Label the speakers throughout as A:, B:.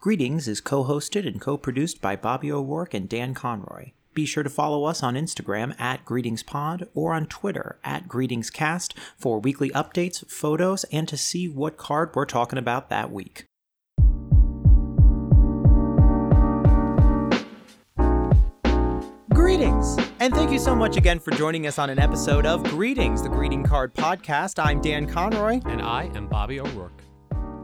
A: Greetings is co hosted and co produced by Bobby O'Rourke and Dan Conroy. Be sure to follow us on Instagram at GreetingsPod or on Twitter at GreetingsCast for weekly updates, photos, and to see what card we're talking about that week. Greetings! And thank you so much again for joining us on an episode of Greetings, the Greeting Card Podcast. I'm Dan Conroy.
B: And I am Bobby O'Rourke.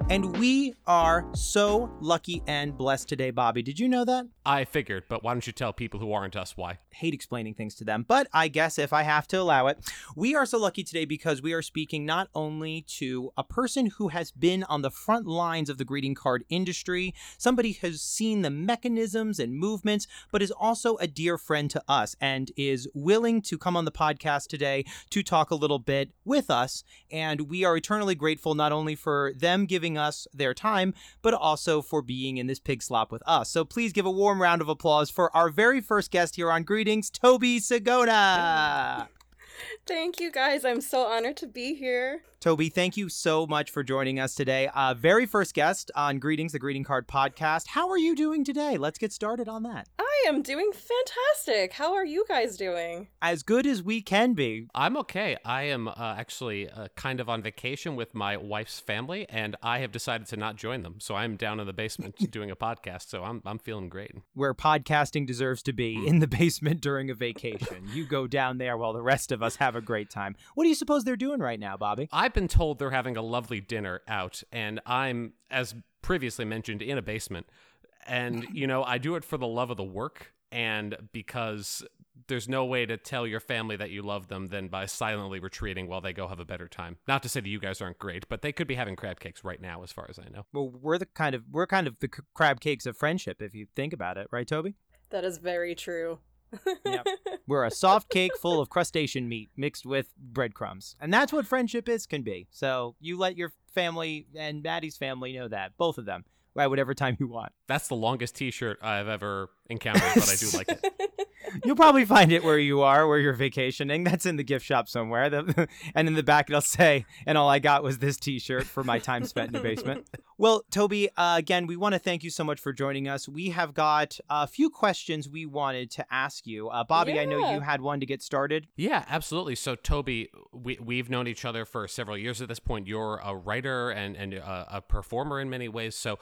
A: And we are so lucky and blessed today, Bobby. Did you know that?
B: I figured, but why don't you tell people who aren't us why?
A: Hate explaining things to them, but I guess if I have to allow it, we are so lucky today because we are speaking not only to a person who has been on the front lines of the greeting card industry, somebody has seen the mechanisms and movements, but is also a dear friend to us and is willing to come on the podcast today to talk a little bit with us. And we are eternally grateful not only for them giving us their time, but also for being in this pig slop with us. So please give a warm round of applause for our very first guest here on Greetings, Tobi Sigona.
C: Thank you guys. I'm so honored to be here.
A: Tobi, thank you so much for joining us today. Uh, very first guest on Greetings, the Greeting Card podcast. How are you doing today? Let's get started on that.
C: I am doing fantastic. How are you guys doing?
A: As good as we can be.
B: I'm okay. I am uh, actually uh, kind of on vacation with my wife's family, and I have decided to not join them. So I'm down in the basement doing a podcast. So I'm I'm feeling great.
A: Where podcasting deserves to be in the basement during a vacation. you go down there while the rest of us have a great time. What do you suppose they're doing right now, Bobby?
B: I've been told they're having a lovely dinner out, and I'm, as previously mentioned, in a basement. And, you know, I do it for the love of the work and because there's no way to tell your family that you love them than by silently retreating while they go have a better time. Not to say that you guys aren't great, but they could be having crab cakes right now, as far as I know.
A: Well, we're the kind of we're kind of the crab cakes of friendship, if you think about it, right, Tobi?
C: That is very true.
A: Yep. We're a soft cake full of crustacean meat mixed with breadcrumbs. And that's what friendship is can be. So you let your family and Maddie's family know that, both of them, at whatever time you want.
B: That's the longest t shirt I've ever encountered, but I do like it.
A: You'll probably find it where you are, where you're vacationing. That's in the gift shop somewhere. The, and in the back, it'll say, and all I got was this t shirt for my time spent in the basement. Well, Tobi, uh, again, we want to thank you so much for joining us. We have got a few questions we wanted to ask you. Uh, Bobby, yeah. I know you had one to get started.
B: Yeah, absolutely. So, Tobi, we, we've known each other for several years at this point. You're a writer and, and a, a performer in many ways. So,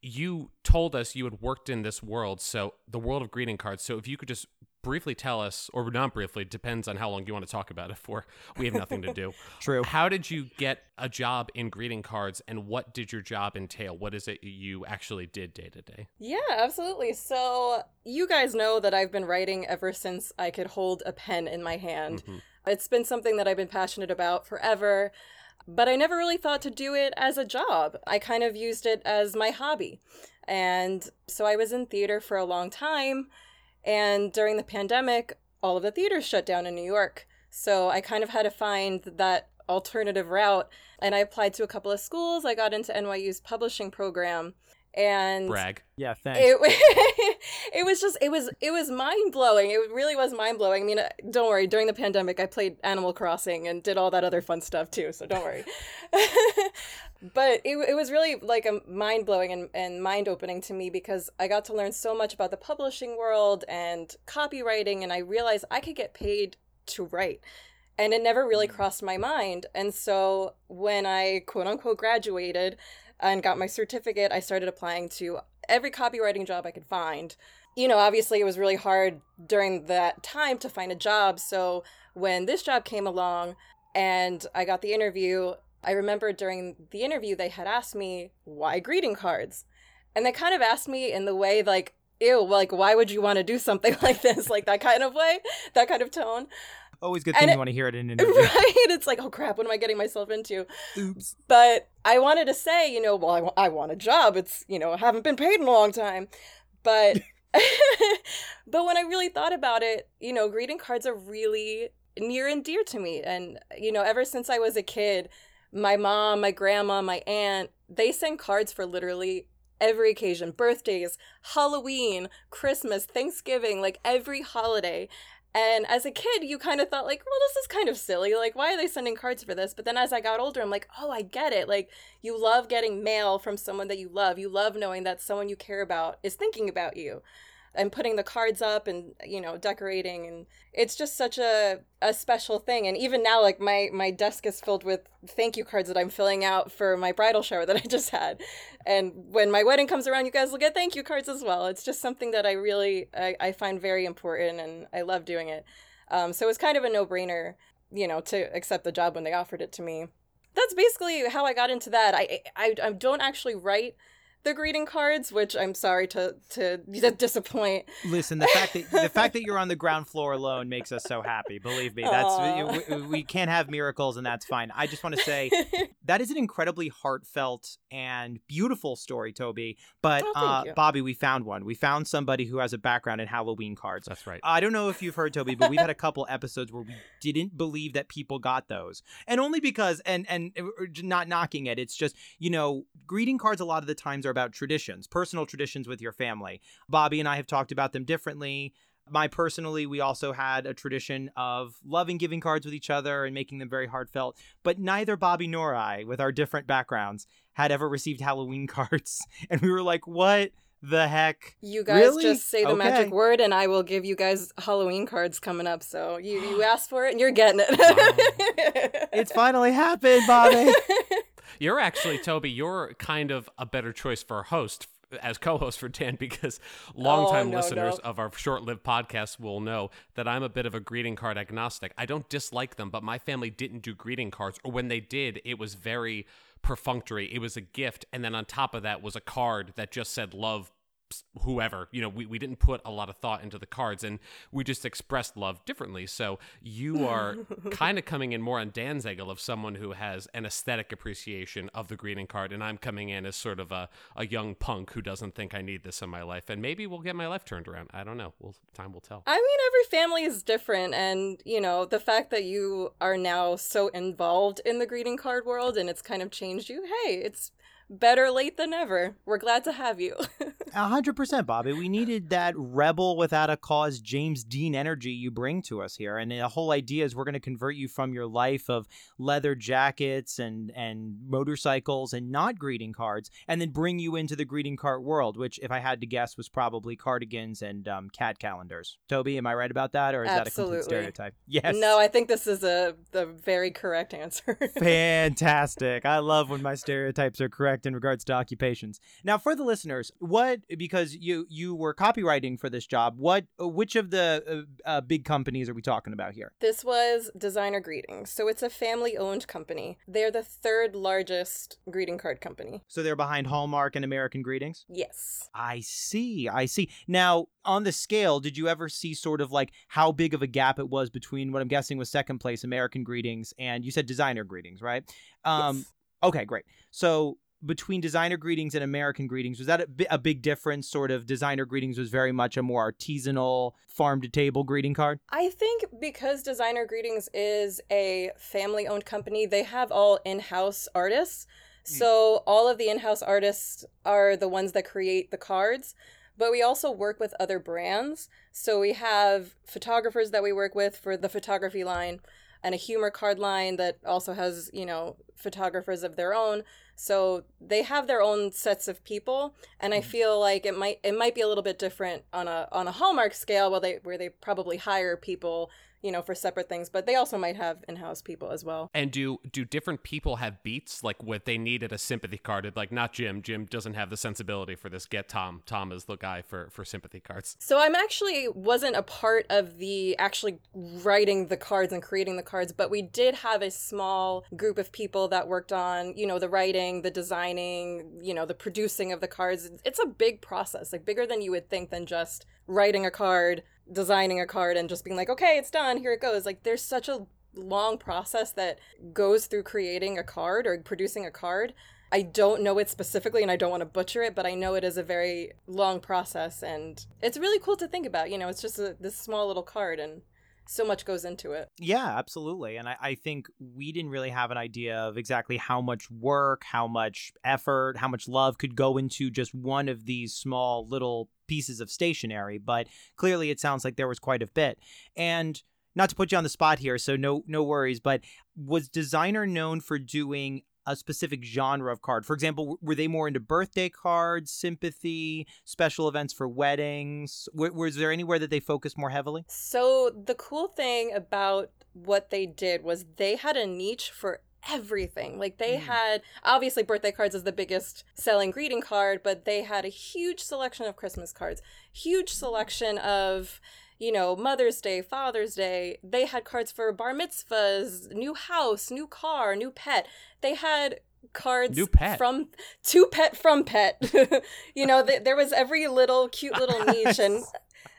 B: you told us you had worked in this world, so the world of greeting cards. So if you could just briefly tell us, or not briefly, depends on how long you want to talk about it for. We have nothing to do.
A: True.
B: How did you get a job in greeting cards, and what did your job entail? What is it you actually did day to day?
C: Yeah, absolutely. So you guys know that I've been writing ever since I could hold a pen in my hand. Mm-hmm. It's been something that I've been passionate about forever but I never really thought to do it as a job. I kind of used it as my hobby. And so I was in theater for a long time. And during the pandemic, all of the theaters shut down in New York. So I kind of had to find that alternative route. And I applied to a couple of schools. I got into NYU's publishing program and
B: brag.
A: Yeah, thanks.
C: It, it was just it was it was mind blowing. It really was mind blowing. I mean, uh, don't worry. During the pandemic, I played Animal Crossing and did all that other fun stuff too. So don't worry. but it it was really like a mind blowing and, and mind opening to me because I got to learn so much about the publishing world and copywriting, and I realized I could get paid to write and it never really mm. crossed my mind. And so when I quote unquote graduated, and got my certificate, I started applying to every copywriting job I could find. You know, obviously, it was really hard during that time to find a job. So when this job came along and I got the interview, I remember during the interview, they had asked me, why greeting cards? And they kind of asked me in the way, like, ew, like, why would you want to do something like this? Like that kind of way, that kind of tone.
A: Always good thing you want to hear it in an interview.
C: Right? It's like, oh crap, what am I getting myself into? Oops. But I wanted to say, you know, well, I, w- I want a job. It's, you know, I haven't been paid in a long time. But, but when I really thought about it, you know, greeting cards are really near and dear to me. And, you know, ever since I was a kid, my mom, my grandma, my aunt, they send cards for literally every occasion birthdays, Halloween, Christmas, Thanksgiving, like every holiday. And as a kid, you kind of thought, like, well, this is kind of silly. Like, why are they sending cards for this? But then as I got older, I'm like, oh, I get it. Like, you love getting mail from someone that you love. You love knowing that someone you care about is thinking about you and putting the cards up and you know decorating and it's just such a a special thing. And even now like my my desk is filled with thank you cards that I'm filling out for my bridal shower that I just had. And when my wedding comes around you guys will get thank you cards as well. It's just something that I really I, I find very important and I love doing it. Um, so it's kind of a no-brainer you know to accept the job when they offered it to me. That's basically how I got into that. I I, I don't actually write the greeting cards, which I'm sorry to to disappoint.
A: Listen, the fact that the fact that you're on the ground floor alone makes us so happy. Believe me, that's we, we, can't have miracles, and that's fine. I just want to say that is an incredibly heartfelt and beautiful story, Tobi. But
C: oh,
A: uh, Bobby, we found one. We found somebody who has a background in Halloween cards.
B: That's right.
A: I don't know if you've heard Tobi, but we've had a couple episodes where we didn't believe that people got those, and only because and and uh, not knocking it. It's just you know greeting cards a lot of the times are about traditions, personal traditions with your family. Bobby and I have talked about them differently. My personally, we also had a tradition of loving giving cards with each other and making them very heartfelt. But neither Bobby nor I, with our different backgrounds, had ever received Halloween cards. And we were like, what? the heck?
C: You guys
A: really?
C: just say the okay. magic word, and I will give you guys Halloween cards coming up. So you you asked for it, and you're getting it.
A: Wow. it's finally happened, Bobby.
B: You're actually Tobi. You're kind of a better choice for a host as co-host for Dan because longtime oh, no, listeners no. of our short-lived podcast will know that I'm a bit of a greeting card agnostic. I don't dislike them, but my family didn't do greeting cards, or when they did, it was very perfunctory. It was a gift, and then on top of that was a card that just said "love whoever you know we, we didn't put a lot of thought into the cards and we just expressed love differently. So you are kind of coming in more on dan's angle of someone who has an aesthetic appreciation of the greeting card and i'm coming in as sort of a, a young punk who doesn't think i need this in my life and maybe we'll get my life turned around. I don't know. We'll, time will tell.
C: I mean every family is different and you know the fact that you are now so involved in the greeting card world and it's kind of changed you hey it's better late than never. We're glad to have you.
A: A hundred percent, Bobby. We needed that rebel without a cause James Dean energy you bring to us here. And the whole idea is we're going to convert you from your life of leather jackets and, and motorcycles and not greeting cards and then bring you into the greeting card world, which, if I had to guess, was probably cardigans and um, cat calendars. Tobi, am I right about that? Or is
C: Absolutely.
A: that a complete stereotype? Yes.
C: No, I think this is a the very correct answer.
A: Fantastic. I love when my stereotypes are correct correct in regards to occupations. Now, for the listeners, what because you you were copywriting for this job, what which of the uh, uh, big companies are we talking about here?
C: This was Designer Greetings, so it's a family-owned company. They're the third largest greeting card company.
A: So they're behind Hallmark and American Greetings.
C: Yes.
A: I see. I see. Now, on the scale, did you ever see sort of like how big of a gap it was between what I'm guessing was second place American Greetings and you said Designer Greetings, right? Um,
C: yes.
A: Okay, great. So between designer greetings and American greetings? Was that a, a, big difference? Sort of designer greetings was very much a more artisanal, farm to table greeting card?
C: I think because designer greetings is a family owned company, they have all in house artists. Hmm. So all of the in house artists are the ones that create the cards. But we also work with other brands. So we have photographers that we work with for the photography line and a humor card line that also has, you know, photographers of their own. So they have their own sets of people, and I mm-hmm. feel like it might it might be a little bit different on a on a Hallmark scale, where they where they probably hire people you know, for separate things, but they also might have in-house people as well.
B: And do do different people have beats like what they needed a sympathy card? Like not Jim. Jim doesn't have the sensibility for this. Get Tom. Tom is the guy for for sympathy cards.
C: So I'm actually wasn't a part of the actually writing the cards and creating the cards, but we did have a small group of people that worked on, you know, the writing, the designing, you know, the producing of the cards. It's a big process, like bigger than you would think than just writing a card designing a card and just being like, okay, it's done, here it goes. Like, there's such a long process that goes through creating a card or producing a card. I don't know it specifically and I don't want to butcher it, but I know it is a very long process and it's really cool to think about. You know, it's just a, this small little card and so much goes into it.
A: Yeah, absolutely. And I, I think we didn't really have an idea of exactly how much work, how much effort, how much love could go into just one of these small little pieces of stationery. But clearly, it sounds like there was quite a bit. And not to put you on the spot here, so no no worries. But was designer known for doing a specific genre of card? For example, were they more into birthday cards, sympathy, special events for weddings? W- was there anywhere that they focused more heavily?
C: So, the cool thing about what they did was they had a niche for everything. Like they mm. had obviously birthday cards is the biggest selling greeting card, but they had a huge selection of Christmas cards, huge selection of you know, Mother's Day, Father's Day. They had cards for bar mitzvahs, new house, new car, new pet. They had cards
B: new pet.
C: from to pet from pet. you know, th- there was every little cute little niche and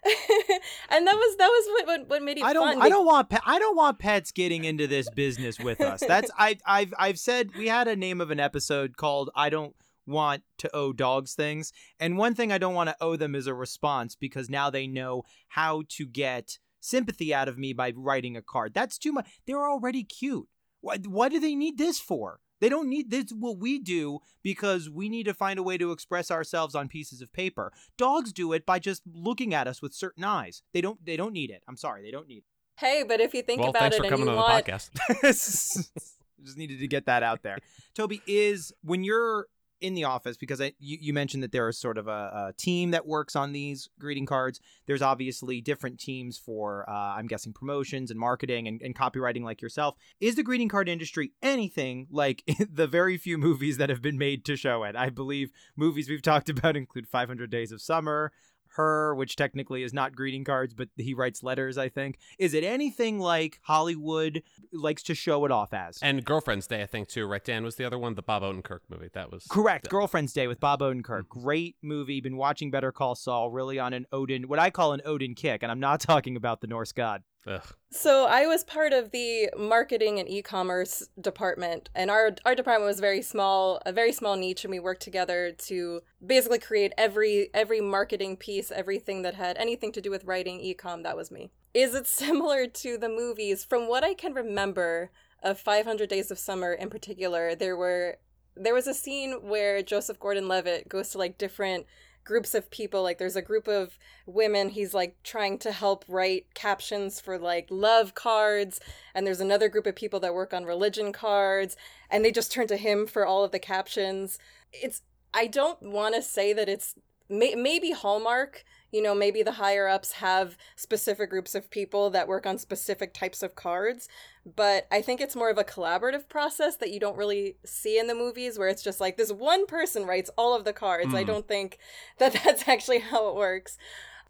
C: and that was that was what what, what made it
A: I don't
C: fun.
A: I don't want pe- I don't want pets getting into this business with us. That's I I've I've said we had a name of an episode called I don't want to owe dogs things. And one thing I don't want to owe them is a response because now they know how to get sympathy out of me by writing a card. That's too much. They're already cute. What, what do they need this for? They don't need this what we do because we need to find a way to express ourselves on pieces of paper. Dogs do it by just looking at us with certain eyes. They don't they don't need it. I'm sorry, they don't need it.
C: Hey, but if you think
B: well,
C: about
B: it
C: and you
B: want
A: just needed to get that out there. Tobi is when you're in the office because I, you, you mentioned that there is sort of a, a, team that works on these greeting cards. There's obviously different teams for, uh, I'm guessing, promotions and marketing and, and copywriting like yourself. Is the greeting card industry anything like the very few movies that have been made to show it? I believe movies we've talked about include 500 Days of Summer, her, which technically is not greeting cards, but he writes letters, I think. Is it anything like Hollywood likes to show it off as?
B: And Girlfriend's Day, I think, too, right? Dan was the other one, the Bob Odenkirk movie. That was
A: correct. The... Girlfriend's Day with Bob Odenkirk. Mm-hmm. Great movie. Been watching Better Call Saul, really on an Odin, what I call an Odin kick. And I'm not talking about the Norse god.
B: Ugh.
C: So I was part of the marketing and e-commerce department, and our our department was very small, a very small niche, and we worked together to basically create every every marketing piece, everything that had anything to do with writing e-com. That was me. Is it similar to the movies? From what I can remember of 500 Days of Summer in particular, there were there was a scene where Joseph Gordon-Levitt goes to like different groups of people like there's a group of women he's like trying to help write captions for like love cards and there's another group of people that work on religion cards and they just turn to him for all of the captions. It's i don't want to say that it's may- maybe hallmark you know maybe the higher ups have specific groups of people that work on specific types of cards but i think it's more of a collaborative process that you don't really see in the movies where it's just like this one person writes all of the cards mm. i hmm. don't think that that's actually how it works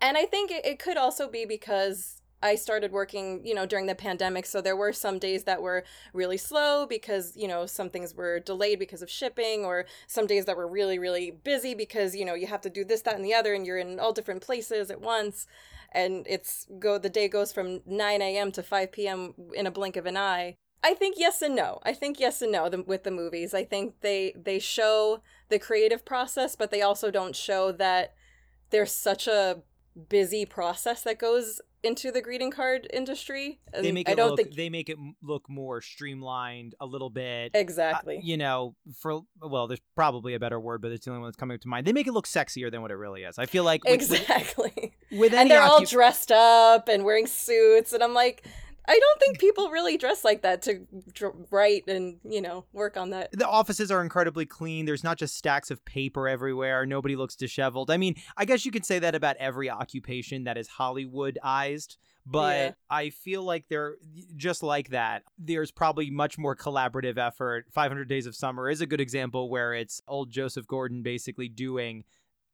C: and i think it, it could also be because I started working, you know, during the pandemic. So there were some days that were really slow because, you know, some things were delayed because of shipping, or some days that were really, really busy because, you know, you have to do this, that, and the other, and you're in all different places at once. And it's go, the day goes from 9 a.m. to 5 p.m. in a blink of an eye. I think yes and no. I think yes and no the, with the movies. I think they they show the creative process, but they also don't show that there's such a busy process that goes into the greeting card industry.
A: And they make it I don't look, think they make it look more streamlined a little bit.
C: Exactly.
A: Uh, you know, for well, there's probably a better word, but it's the only one that's coming to mind. They make it look sexier than what it really is. I feel like
C: with, exactly.
A: With, with
C: and they're all dressed up and wearing suits, and I'm like, I don't think people really dress like that to dr- write and you know work on that.
A: The offices are incredibly clean. There's not just stacks of paper everywhere. Nobody looks disheveled. I mean, I guess you could say that about every occupation that is Hollywoodized. But yeah. I feel like they're just like that. There's probably much more collaborative effort. 500 Days of Summer is a good example where it's old Joseph Gordon basically doing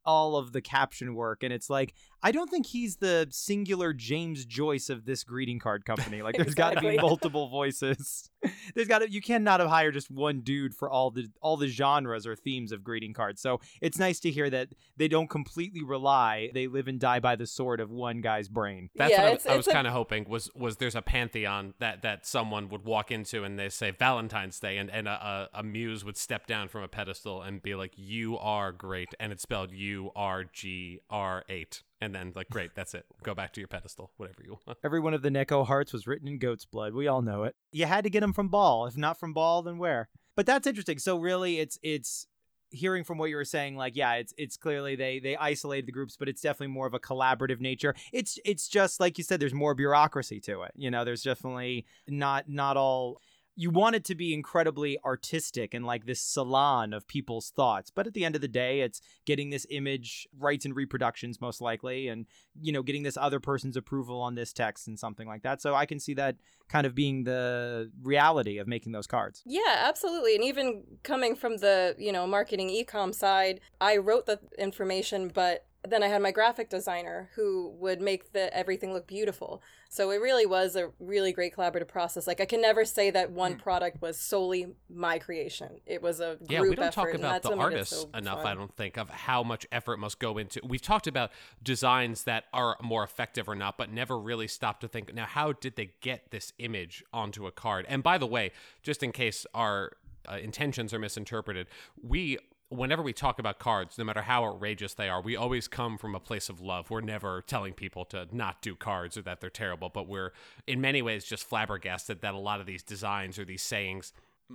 A: all of the caption work and it's like I don't think he's the singular James Joyce of this greeting card company. Like there's exactly. got to be multiple voices. there's got to you cannot have hired just one dude for all the all the genres or themes of greeting cards. So it's nice to hear that they don't completely rely. They live and die by the sword of one guy's brain.
B: That's yeah, what I, I was kind of hoping was was there's a pantheon that that someone would walk into and they say Valentine's Day and and a, a, a muse would step down from a pedestal and be like you are great and it's spelled U R G R eight and then like great, that's it. Go back to your pedestal, whatever you want.
A: Every one of the Necco hearts was written in goat's blood. We all know it. You had to get them from Ball. If not from Ball, then where? But that's interesting. So really, it's it's hearing from what you were saying like yeah it's it's clearly they they isolated the groups but it's definitely more of a collaborative nature it's it's just like you said there's more bureaucracy to it you know there's definitely not not all you want it to be incredibly artistic and like this salon of people's thoughts but at the end of the day it's getting this image rights and reproductions most likely and you know getting this other person's approval on this text and something like that so i can see that kind of being the reality of making those cards
C: Yeah, absolutely. And even coming from the, you know, marketing ecom side, I wrote the information, but then I had my graphic designer who would make the everything look beautiful. So it really was a really great collaborative process. Like I can never say that one product was solely my creation. It was a group
B: Yeah, we don't
C: effort,
B: talk
C: and
B: about
C: that's
B: the
C: what made it
B: artists
C: so
B: enough,
C: fun.
B: I don't think, of how much effort must go into. We've talked about designs that are more effective or not, but never really stopped to think, now, how did they get this image onto a card? And by the way, just in case our uh, intentions are misinterpreted, we. Whenever we talk about cards, no matter how outrageous they are, we always come from a place of love. We're never telling people to not do cards or that they're terrible, but we're in many ways just flabbergasted that a lot of these designs or these sayings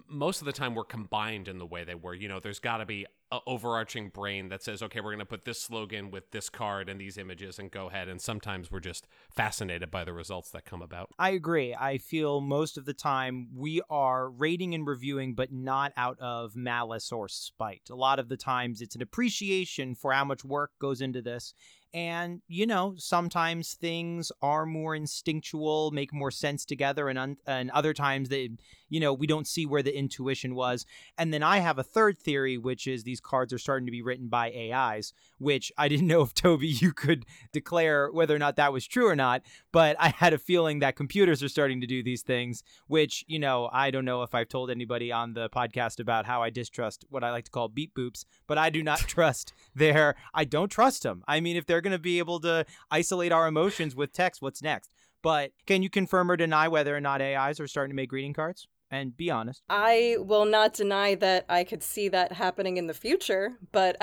B: most of the time we're combined in the way they were. You know, there's got to be an overarching brain that says, okay, we're going to put this slogan with this card and these images and go ahead. And sometimes we're just fascinated by the results that come about.
A: I agree. I feel most of the time we are rating and reviewing, but not out of malice or spite. A lot of the times it's an appreciation for how much work goes into this. And, you know, sometimes things are more instinctual, make more sense together, and, un- and other times they, you know, we don't see where the intuition was. And then I have a third theory, which is these cards are starting to be written by AIs, which I didn't know if Tobi, you could declare whether or not that was true or not. But I had a feeling that computers are starting to do these things, which, you know, I don't know if I've told anybody on the podcast about how I distrust what I like to call beat boops, but I do not trust their, I don't trust them. I mean, if they're going to be able to isolate our emotions with text, what's next? But can you confirm or deny whether or not AIs are starting to make greeting cards? And be honest.
C: I will not deny that I could see that happening in the future, but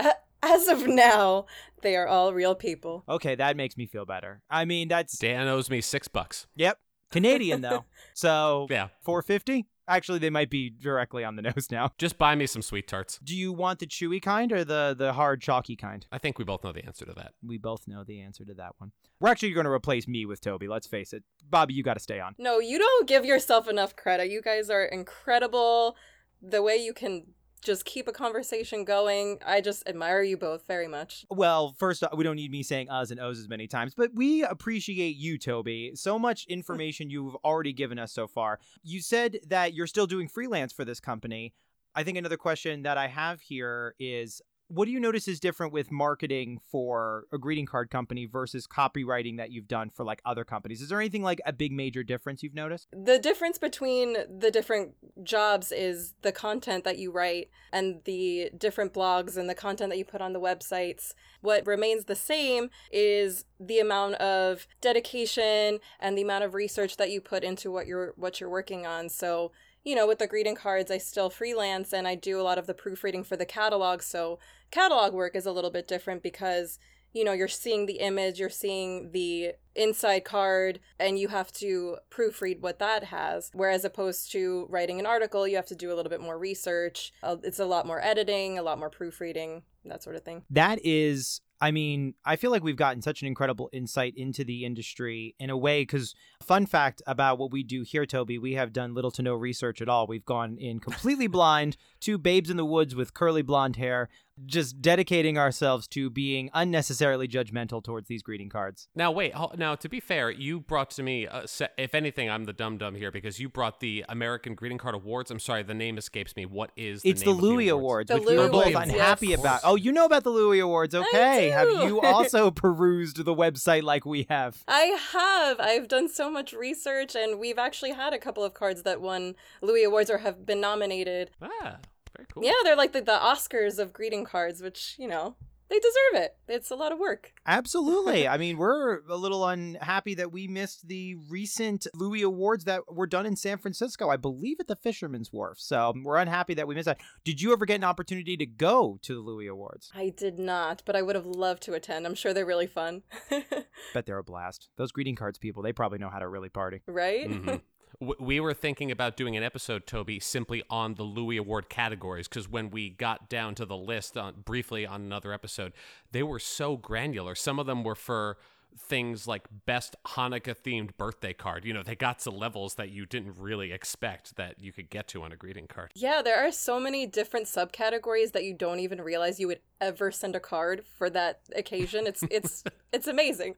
C: as of now, they are all real people.
A: Okay, that makes me feel better. I mean, that's
B: Dan owes me six bucks.
A: yep, Canadian though. So
B: Yeah.
A: 450. Actually, they might be directly on the nose now.
B: Just buy me some sweet tarts.
A: Do you want the chewy kind or the the hard chalky kind?
B: I think we both know the answer to that.
A: We both know the answer to that one. We're actually going to replace me with Tobi. Let's face it, Bobby, you got to stay on.
C: No, you don't give yourself enough credit. You guys are incredible. The way you can just keep a conversation going, I just admire you both very much.
A: Well, first, off, we don't need me saying uhs and ohs as many times, but we appreciate you, Tobi. So much information you've already given us so far. You said that you're still doing freelance for this company. I think another question that I have here is what do you notice is different with marketing for a greeting card company versus copywriting that you've done for like other companies? Is there anything like a big major difference you've noticed?
C: The difference between the different jobs is the content that you write and the different blogs and the content that you put on the websites. What remains the same is the amount of dedication and the amount of research that you put into what you're what you're working on. So, you know, with the greeting cards, I still freelance and I do a lot of the proofreading for the catalog. So, catalog work is a little bit different because you know you're seeing the image you're seeing the inside card and you have to proofread what that has whereas opposed to writing an article you have to do a little bit more research Uh, it's a lot more editing a lot more proofreading that sort of thing
A: that is I mean, I feel like we've gotten such an incredible insight into the industry in a way. Because, fun fact about what we do here, Tobi, we have done little to no research at all. We've gone in completely blind, two babes in the woods with curly blonde hair, just dedicating ourselves to being unnecessarily judgmental towards these greeting cards.
B: Now, wait. Now, to be fair, you brought to me, uh, se- if anything, I'm the dum dum here because you brought the American Greeting Card Awards. I'm sorry, the name escapes me. What is the
A: It's the
B: name of
A: Louie Awards,
B: Awards?
C: The
A: which we were
C: Louie
A: both
C: Awards,
A: unhappy
C: yes.
A: about. Oh, you know about the Louie Awards. Okay. Have
C: do.
A: you also perused the website like we have?
C: i have i've done so much research and we've actually had a couple of cards that won louie awards or have been nominated
B: Ah, very cool.
C: yeah they're like the, the oscars of greeting cards which you know they deserve it. It's a lot of work.
A: Absolutely. I mean, we're a little unhappy that we missed the recent Louie Awards that were done in San Francisco, I believe at the Fisherman's Wharf. So we're unhappy that we missed that. Did you ever get an opportunity to go to the Louie Awards?
C: I did not, but I would have loved to attend. I'm sure they're really fun.
A: Bet they're a blast. Those greeting cards people, they probably know how to really party.
C: right?
B: Mm-hmm. We were thinking about doing an episode, Tobi, simply on the Louie Award categories because when we got down to the list on, briefly on another episode, they were so granular. Some of them were for things like best Hanukkah themed birthday card. You know, they got to levels that you didn't really expect that you could get to on a greeting card.
C: Yeah, there are so many different subcategories that you don't even realize you would ever send a card for that occasion. It's it's it's amazing.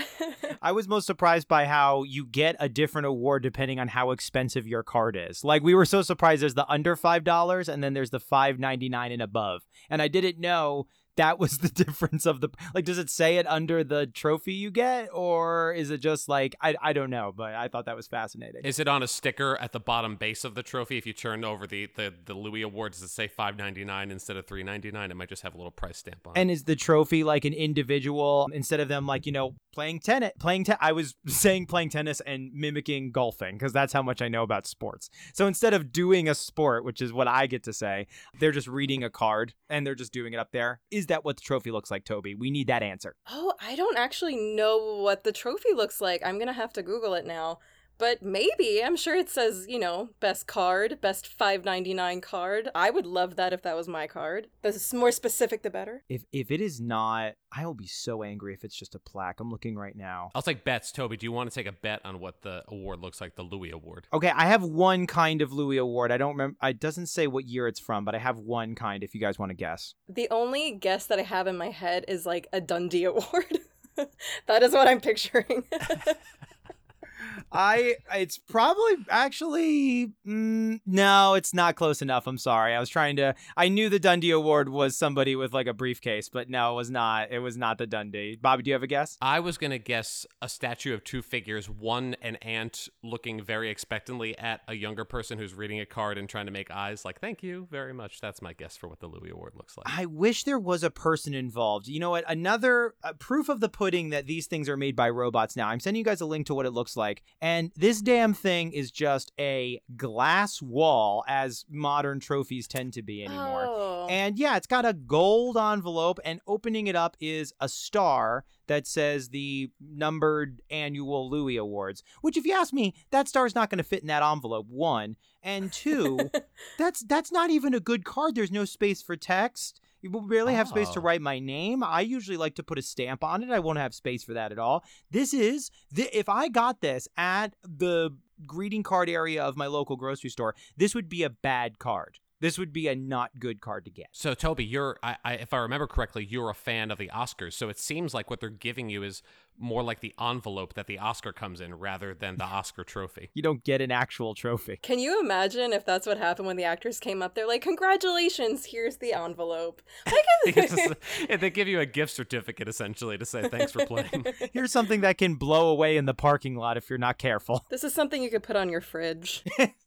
A: I was most surprised by how you get a different award depending on how expensive your card is. Like we were so surprised there's the under five dollars and then there's the five ninety nine and above. And I didn't know that was the difference of the like does it say it under the trophy you get or is it just like I, I don't know but i thought that was fascinating
B: Is it on a sticker at the bottom base of the trophy? If you turn over the, the, the Louie Award, does it say five ninety nine instead of three ninety nine? It might just have a little price stamp on it.
A: and is the trophy like an individual instead of them like you know playing tennis playing te- i was saying playing tennis and mimicking golfing because that's how much i know about sports so instead of doing a sport which is what i get to say they're just reading a card and they're just doing it up there is that what the trophy looks like tobi we need that answer
C: Oh, I don't actually know what the trophy looks like. I'm gonna have to Google it now. But maybe. I'm sure it says, you know, best card, best 599 card. I would love that if that was my card. The more specific, the better.
A: if if it is not i will be so angry if it's just a plaque i'm looking right now
B: I'll take bets. Tobi, do you want to take a bet on what the award looks like, the Louie Award?
A: Okay, I have one kind of Louie Award. I don't remember. It doesn't say what year it's from, but I have one kind. If you guys want to guess,
C: The only guess that I have in my head is like a Dundie Award. that is what I'm picturing.
A: I it's probably actually mm, no, it's not close enough. I'm sorry. I was trying to. I knew the Dundie Award was somebody with like a briefcase, but no, it was not. It was not the Dundie. Bobby, do you have a guess?
B: I was going to guess a statue of two figures one, an ant looking very expectantly at a younger person who's reading a card and trying to make eyes like, thank you very much. That's my guess for what the Louie Award looks like.
A: I wish there was a person involved. You know what? Another uh, proof of the pudding that these things are made by robots now. I'm sending you guys a link to what it looks like. And this damn thing is just a glass wall, as modern trophies tend to be anymore.
C: Oh.
A: And yeah, it's got a gold envelope, and opening it up is a star that says the numbered annual Louie Awards. Which, if you ask me, that star's not going to fit in that envelope. One and two, that's that's not even a good card. There's no space for text. You will barely have space to
B: Oh.
A: write my name. I usually like to put a stamp on it. I won't have space for that at all. This is th- if I got this at the greeting card area of my local grocery store, this would be a bad card. This would be a not good card to get.
B: So, Tobi, you're, I, I, if I remember correctly, you're a fan of the Oscars. So it seems like what they're giving you is more like the envelope that the Oscar comes in rather than the Oscar trophy.
A: You don't get an actual trophy.
C: Can you imagine if that's what happened when the actors came up? They're like, "Congratulations, here's the envelope." I
B: It's
C: guess-
B: just- and they give you a gift certificate essentially to say thanks for playing.
A: Here's something that can blow away in the parking lot if you're not careful.
C: this is something you could put on your fridge.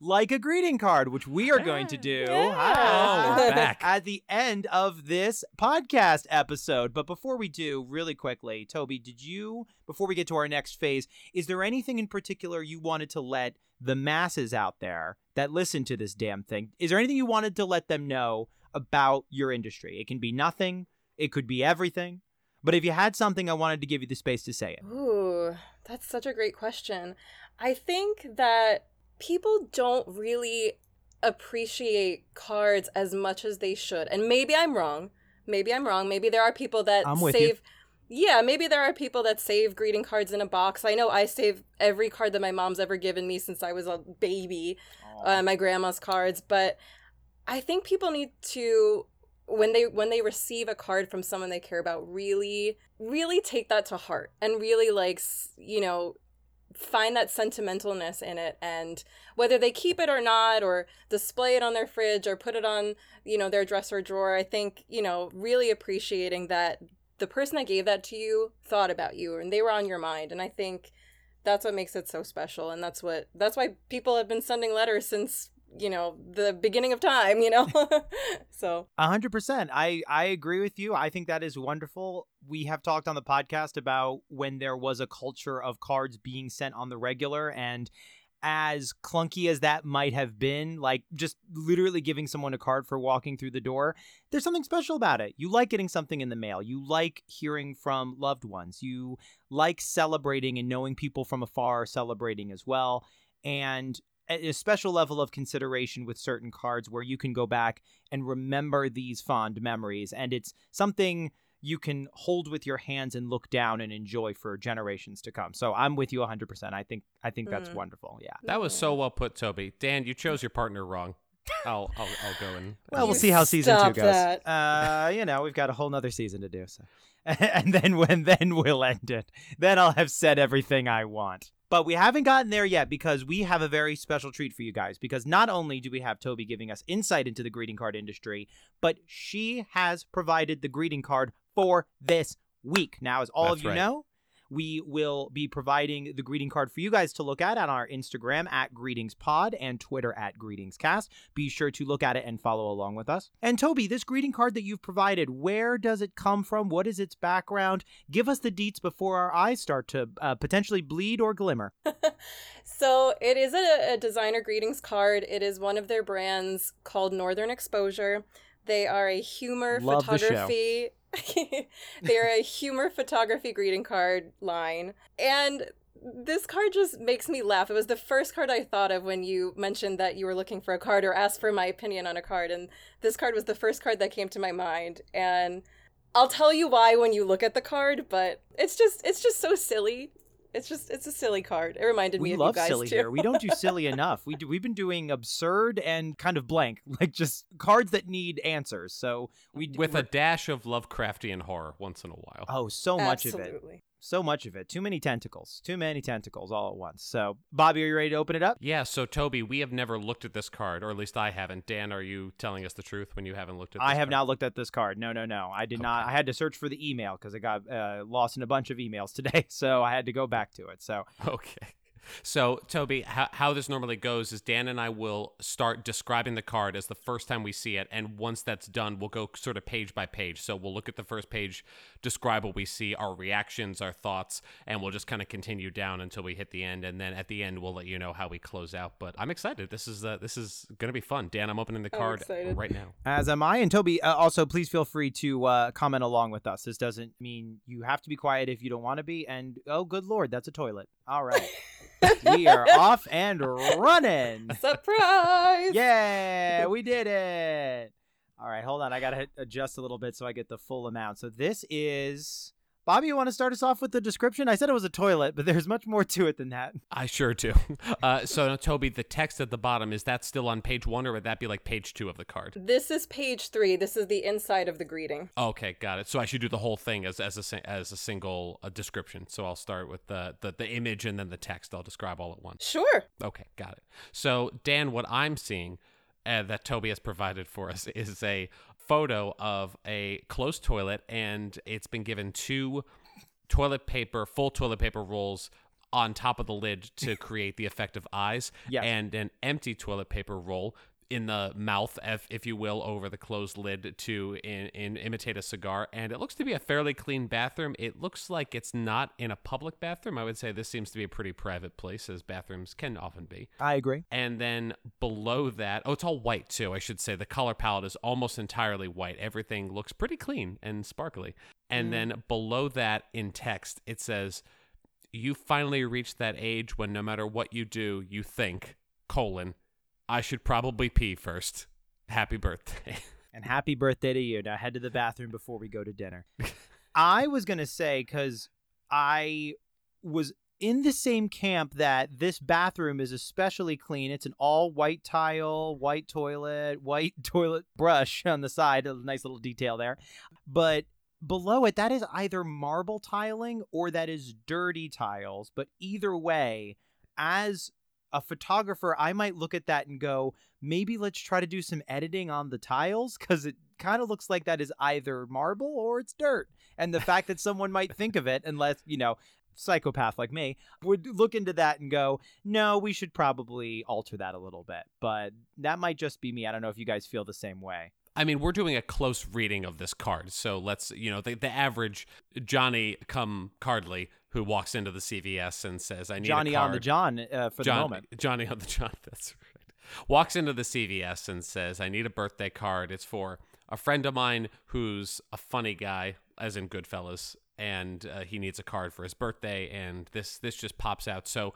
A: like a greeting card, which we are going to ah, do
C: Yeah.
B: Oh, back.
A: at the end of this podcast episode. But before we do, really quickly, Tobi, did you, before we get to our next phase, is there anything in particular you wanted to let the masses out there that listen to this damn thing? Is there anything you wanted to let them know about your industry? It can be nothing, it could be everything. But if you had something, I wanted to give you the space to say it.
C: Ooh, that's such a great question. I think that people don't really appreciate cards as much as they should. And maybe I'm wrong. Maybe I'm wrong. Maybe there are people that
A: with you.
C: save Yeah, maybe there are people that save greeting cards in a box. I know I save every card that my mom's ever given me since I was a baby, uh, my grandma's cards, but I think people need to when they when they receive a card from someone they care about really really take that to heart and really like you know find that sentimentalness in it and whether they keep it or not or display it on their fridge or put it on you know their dresser drawer i think you know really appreciating that the person that gave that to you thought about you and they were on your mind and i think that's what makes it so special and that's what that's why people have been sending letters since you know, the beginning of time, you know? so.
A: A hundred percent. I, I agree with you. I think that is wonderful. We have talked on the podcast about when there was a culture of cards being sent on the regular and as clunky as that might have been, like just literally giving someone a card for walking through the door, there's something special about it. You like getting something in the mail. You like hearing from loved ones. You like celebrating and knowing people from afar are celebrating as well. And a special level of consideration with certain cards where you can go back and remember these fond memories. And it's something you can hold with your hands and look down and enjoy for generations to come. So I'm with you 100%. I think I think that's
C: Mm.
A: wonderful. Yeah.
B: That was so well put, Tobi. Dan, you chose your partner wrong. I'll I'll, I'll go and
A: Well, we'll see how season 2 goes.
C: that.
A: Uh, you know, we've got a whole nother season to do so. and then when then we'll end it. Then I'll have said everything I want. But we haven't gotten there yet because we have a very special treat for you guys. Because not only do we have Tobi giving us insight into the greeting card industry, but she has provided the greeting card for this week. Now, as all
B: That's
A: of you
B: right.
A: know, we will be providing the greeting card for you guys to look at on our Instagram at greetingspod and Twitter at greetingscast. Be sure to look at it and follow along with us. And Tobi, this greeting card that you've provided, where does it come from? What is its background? Give us the deets before our eyes start to uh, potentially bleed or glimmer.
C: So it is a, a designer greetings card. It is one of their brands called Northern Exposure. They are a humor
A: Love the
C: photography. they are a humor photography greeting card line, and this card just makes me laugh. It was the first card I thought of when you mentioned that you were looking for a card or asked for my opinion on a card, and this card was the first card that came to my mind. And I'll tell you why when you look at the card, but it's just it's just so silly. It's just it's a silly card. It reminded me
A: We
C: of
A: love
C: you guys
A: silly
C: too.
A: here. We don't do silly enough. We do, we've been doing absurd and kind of blank, like just cards that need answers. So we
B: with a dash of Lovecraftian horror once in a while.
A: oh so much of it. So much of it. Too many tentacles. Too many tentacles all at once. So, Bobby, are you ready to open it up?
B: Yeah, so Tobi, we have never looked at this card, or at least I haven't. Dan, are you telling us the truth when you haven't looked at this
A: I have
B: card?
A: not looked at this card. No, no, no. I did not. I had to search for the email because I got uh, lost in a bunch of emails today. So I had to go back to it. So,
B: Okay. So, Tobi, how, how this normally goes is Dan and I will start describing the card as the first time we see it. And once that's done, we'll go sort of page by page. So, we'll look at the first page, describe what we see, our reactions, our thoughts, and we'll just kind of continue down until we hit the end. And then at the end, we'll let you know how we close out. But I'm excited. This is uh, this is going to be fun. Dan, I'm opening the card
C: excited.
B: right now.
A: as am I. And Tobi, uh, also, please feel free to uh, comment along with us. This doesn't mean you have to be quiet if you don't want to be. And oh, good lord, that's a toilet. All right. we are off and running.
C: Surprise!
A: Yeah, we did it. All right, hold on. I got to adjust a little bit so I get the full amount. So this is Bobby, you want to start us off with the description? I said it was a toilet, but there's much more to it than that.
B: I sure do. Uh, so, Tobi, the text at the bottom, is that still on page one, or would that be like page two of the card?
C: This is page three. This is the inside of the greeting.
B: Okay, got it. So I should do the whole thing as as a as a single uh, description. So I'll start with the, the the image and then the text. I'll describe all at once.
C: Sure.
B: Okay, got it. So Dan, what I'm seeing uh, that Tobi has provided for us is a photo of a closed toilet, and it's been given two toilet paper, full toilet paper rolls on top of the lid to create the effect of eyes,
A: Yes.
B: and an empty toilet paper roll in the mouth, if, if you will, over the closed lid to in, in imitate a cigar. And it looks to be a fairly clean bathroom. It looks like it's not in a public bathroom. I would say this seems to be a pretty private place, as bathrooms can often be.
A: I agree.
B: And then below that, oh, it's all white too, I should say. The color palette is almost entirely white. Everything looks pretty clean and sparkly. And mm. then below that in text, it says, You finally reached that age when no matter what you do, you think, colon, I should probably pee first. Happy birthday.
A: And happy birthday to you. Now head to the bathroom before we go to dinner. I was going to say, because I was in the same camp that this bathroom is especially clean. It's an all white tile, white toilet, white toilet brush on the side. A nice little detail there. But below it, that is either marble tiling or that is dirty tiles. But either way, as a photographer, I might look at that and go, maybe let's try to do some editing on the tiles because it kind of looks like that is either marble or it's dirt. And the fact that someone might think of it, unless, you know, psychopath like me would look into that and go, no, we should probably alter that a little bit. But that might just be me. I don't know if you guys feel the same way.
B: I mean, we're doing a close reading of this card. So let's, you know, the, the average Johnny come Cardly who walks into the CVS and says, I need
A: Johnny on the John uh, for
B: John,
A: the moment.
B: Johnny on the John, that's right. Walks into the CVS and says, I need a birthday card. It's for a friend of mine who's a funny guy, as in Goodfellas, and uh, he needs a card for his birthday. And this this just pops out. So,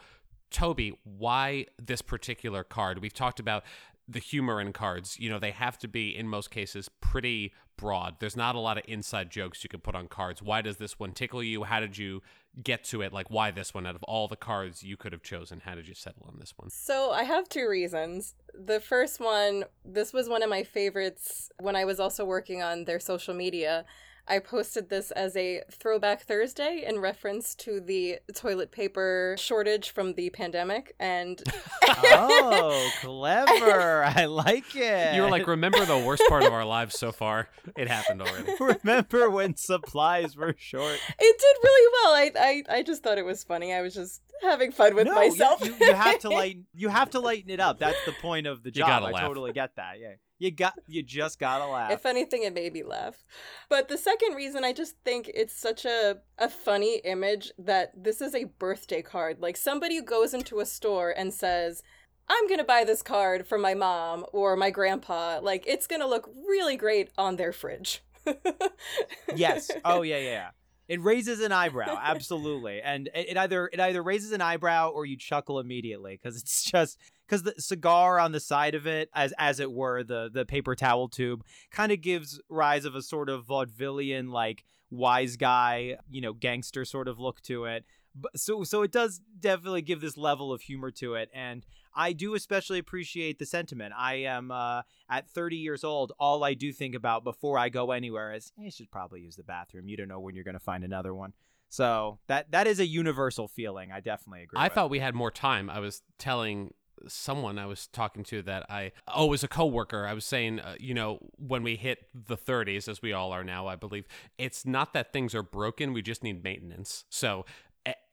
B: Tobi, why this particular card? We've talked about the humor in cards. You know, they have to be in most cases pretty broad. There's not a lot of inside jokes you can put on cards. Why does this one tickle you? How did you get to it? Like, why this one out of all the cards you could have chosen? How did you settle on this one?
C: So I have two reasons. The first one, this was one of my favorites when I was also working on their social media. I posted this as a throwback Thursday in reference to the toilet paper shortage from the pandemic. And
A: oh, clever. I like it.
B: You were like, remember the worst part of our lives so far? It happened already.
A: remember when supplies were short?
C: it did really well. I, I, I just thought it was funny. I was just having fun with
A: no,
C: myself.
A: You, you, you have to lighten. You have to lighten it up. That's the point of the
B: You
A: job.
B: gotta
A: I
B: laugh.
A: totally get that. Yeah, you got. You just gotta laugh.
C: If anything, it made me laugh. But the second reason, I just think it's such a, a funny image that this is a birthday card. Like somebody goes into a store and says, I'm going to buy this card for my mom or my grandpa. Like it's going to look really great on their fridge.
A: yes. Oh yeah, yeah. It raises an eyebrow, absolutely, and it, it either it either raises an eyebrow or you chuckle immediately because it's just because the cigar on the side of it, as as it were, the the paper towel tube, kind of gives rise of a sort of vaudevillian like wise guy, you know, gangster sort of look to it. But, so so it does definitely give this level of humor to it, and I do especially appreciate the sentiment. I am uh, at 30 years old. All I do think about before I go anywhere is "Eh, you should probably use the bathroom. You don't know when you're going to find another one. So that that is a universal feeling. I definitely agree.
B: I
A: with.
B: thought we had more time. I was telling someone I was talking to that I oh was a coworker. I was saying uh, you know when we hit the 30s as we all are now, I believe it's not that things are broken. We just need maintenance. So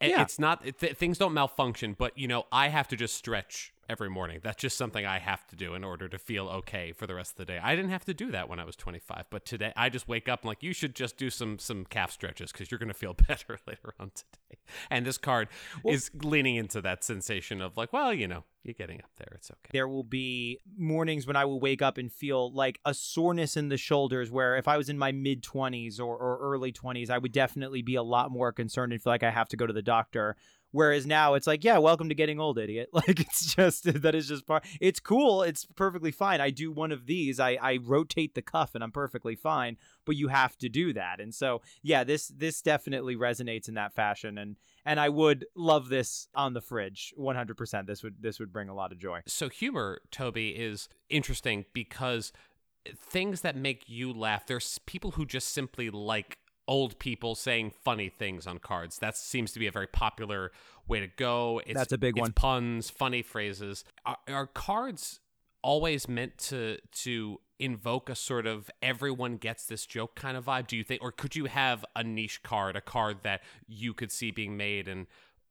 A: Yeah.
B: it's not th- things don't malfunction, but you know I have to just stretch every morning. That's just something I have to do in order to feel okay for the rest of the day. I didn't have to do that when I was 25, but today I just wake up and like you should just do some some calf stretches cuz you're going to feel better later on today. And this card is leaning into that sensation of like, well, you know, you're getting up there. It's okay.
A: there will be mornings when I will wake up and feel like a soreness in the shoulders. Where if I was in my mid 20s or, or early 20s, I would definitely be a lot more concerned and feel like I have to go to the doctor. Whereas now it's like, yeah, welcome to getting old, idiot. Like it's just that is just part. It's cool. It's perfectly fine. I do one of these. I I rotate the cuff and I'm perfectly fine. But you have to do that. And so yeah, this this definitely resonates in that fashion. And and I would love this on the fridge 100%. This would this would bring a lot of joy.
B: So humor, Tobi, is interesting because things that make you laugh. There's people who just simply like old people saying funny things on cards. That seems to be a very popular way to go. It's,
A: That's a big
B: it's
A: one.
B: Puns, funny phrases. Are, are cards always meant to to invoke a sort of everyone gets this joke kind of vibe? Do you think, or could you have a niche card, a card that you could see being made and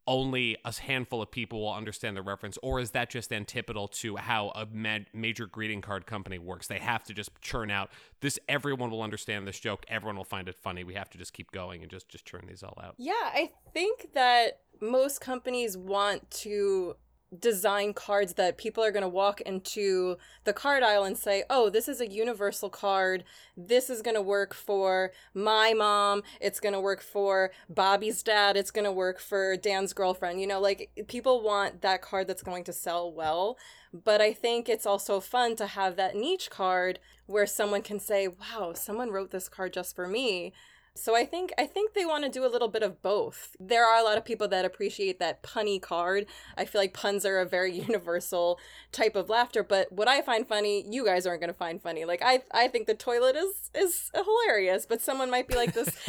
B: only a handful of people will understand the reference, or is that just antipodal to how a ma- major greeting card company works? They have to just churn out this. Everyone will understand this joke. Everyone will find it funny. We have to just keep going and just just churn these all out.
C: Yeah, I think that most companies want to design cards that people are going to walk into the card aisle and say, "Oh, this is a universal card. This is going to work for my mom. It's going to work for Bobby's dad. It's going to work for Dan's girlfriend." You know, like people want that card that's going to sell well, but I think it's also fun to have that niche card where someone can say, "Wow, someone wrote this card just for me." So I think I think they want to do a little bit of both. There are a lot of people that appreciate that punny card. I feel like puns are a very universal type of laughter, but what I find funny, you guys aren't going to find funny. Like I I think the toilet is is hilarious, but someone might be like this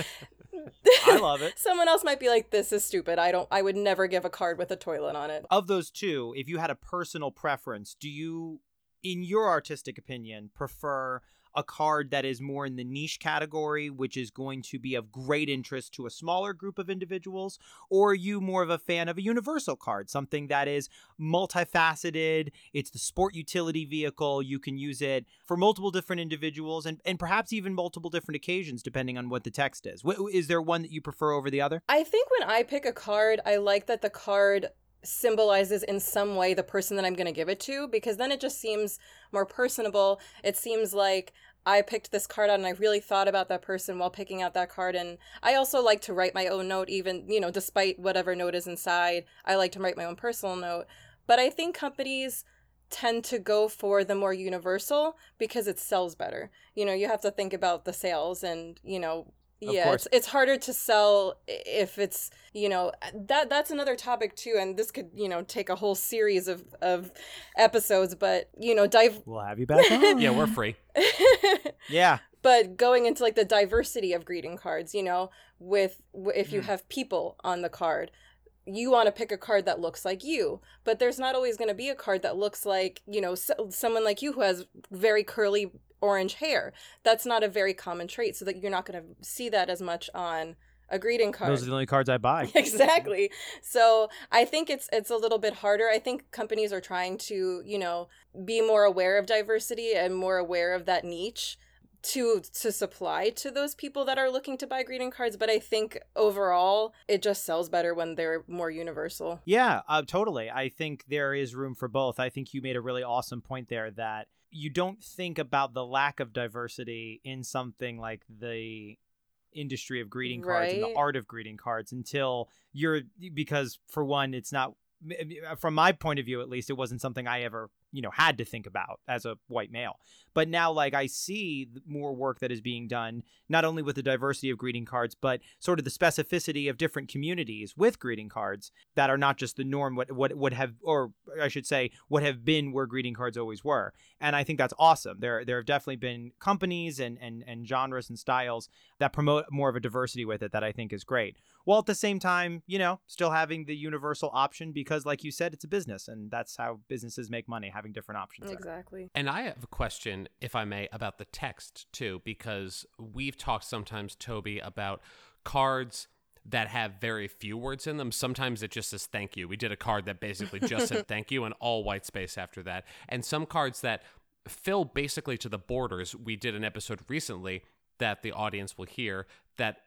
A: I love it.
C: Someone else might be like this is stupid. I don't I would never give a card with a toilet on it.
A: Of those two, if you had a personal preference, do you, in your artistic opinion, prefer a card that is more in the niche category, which is going to be of great interest to a smaller group of individuals? Or are you more of a fan of a universal card, something that is multifaceted? It's the sport utility vehicle. You can use it for multiple different individuals and, and perhaps even multiple different occasions, depending on what the text is. Is there one that you prefer over the other?
C: I think when I pick a card, I like that the card symbolizes in some way the person that I'm going to give it to because then it just seems more personable. It seems like I picked this card out and I really thought about that person while picking out that card. And I also like to write my own note, even, you know, despite whatever note is inside. I like to write my own personal note. But I think companies tend to go for the more universal because it sells better. You know, you have to think about the sales and, you know, yeah it's, it's harder to sell if it's you know that that's another topic too and this could you know take a whole series of of episodes but you know dive
A: we'll have you back on.
B: yeah we're free
A: yeah
C: but going into like the diversity of greeting cards you know with if you mm. have people on the card you want to pick a card that looks like you but there's not always going to be a card that looks like you know so, someone like you who has very curly orange hair. That's not a very common trait, so that you're not going to see that as much on a greeting card.
A: Those are the only cards I buy.
C: exactly. So I think it's it's a little bit harder. I think companies are trying to, you know, be more aware of diversity and more aware of that niche to to supply to those people that are looking to buy greeting cards but i think overall it just sells better when they're more universal
A: yeah uh, totally i think there is room for both i think you made a really awesome point there that you don't think about the lack of diversity in something like the industry of greeting cards right. and the art of greeting cards until you're because for one it's not from my point of view at least it wasn't something i ever you know had to think about as a white male. But now like i see more work that is being done not only with the diversity of greeting cards but sort of the specificity of different communities with greeting cards that are not just the norm what what would have or i should say what have been where greeting cards always were. And i think that's awesome. There there have definitely been companies and and and genres and styles that promote more of a diversity with it that i think is great while at the same time you know still having the universal option because like you said it's a business and that's how businesses make money having different options.
C: Exactly. There.
B: And I have a question, if I may, about the text too, because we've talked sometimes, Tobi, about cards that have very few words in them. Sometimes it just says thank you. We did a card that basically just said thank you and all white space after that. And some cards that fill basically to the borders. We did an episode recently that the audience will hear that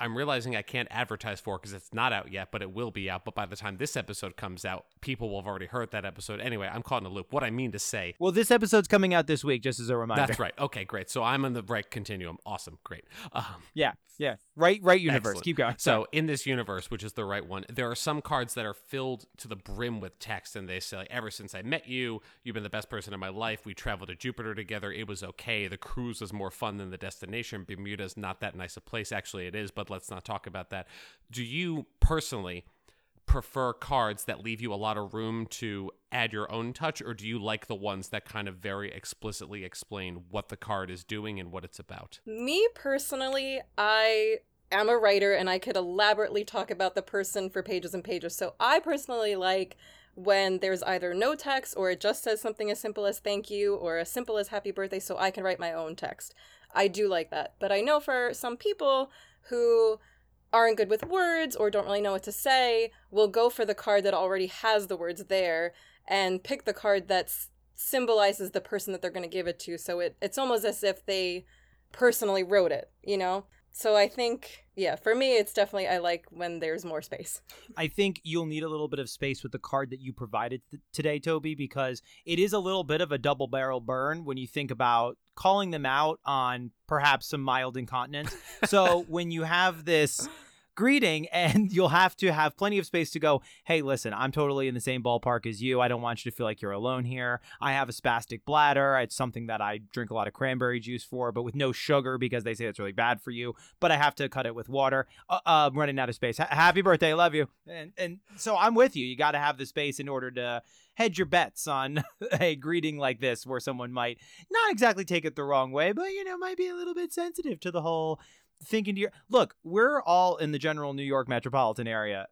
B: I'm realizing I can't advertise for because it's not out yet, but it will be out. But by the time this episode comes out, people will have already heard that episode. Anyway, I'm caught in a loop. What I mean to say.
A: Well, this episode's coming out this week, just as a reminder.
B: That's right. Okay, great. So I'm in the right continuum. Awesome. Great. Um,
A: yeah. Yeah. Right. Right. Universe. Excellent. Keep going.
B: So in this universe, which is the right one, there are some cards that are filled to the brim with text, and they say, "Ever since I met you, you've been the best person in my life. We traveled to Jupiter together. It was okay. The cruise was more fun than the destination. Bermuda's not that nice a place. Actually, it is, but let's not talk about that. Do you personally prefer cards that leave you a lot of room to add your own touch, or do you like the ones that kind of very explicitly explain what the card is doing and what it's about?
C: Me personally, I am a writer and I could elaborately talk about the person for pages and pages. So I personally like when there's either no text or it just says something as simple as thank you or as simple as happy birthday so I can write my own text. I do like that. But I know for some people who aren't good with words or don't really know what to say will go for the card that already has the words there and pick the card that symbolizes the person that they're going to give it to. So it, it's almost as if they personally wrote it, you know? So I think, yeah, for me, it's definitely, I like when there's more space.
A: I think you'll need a little bit of space with the card that you provided th- today, Tobi, because it is a little bit of a double barrel burn when you think about calling them out on perhaps some mild incontinence. so when you have this greeting and you'll have to have plenty of space to go hey listen i'm totally in the same ballpark as you. I don't want you to feel like you're alone here. I have a spastic bladder. It's something that i drink a lot of cranberry juice for but with no sugar because they say it's really bad for you but i have to cut it with water. Uh, uh, i'm running out of space. H- happy birthday. Love you. And and so i'm with you. You got to have the space in order to hedge your bets on a greeting like this where someone might not exactly take it the wrong way but you know might be a little bit sensitive to the whole thinking to your look, we're all in the general New York metropolitan area.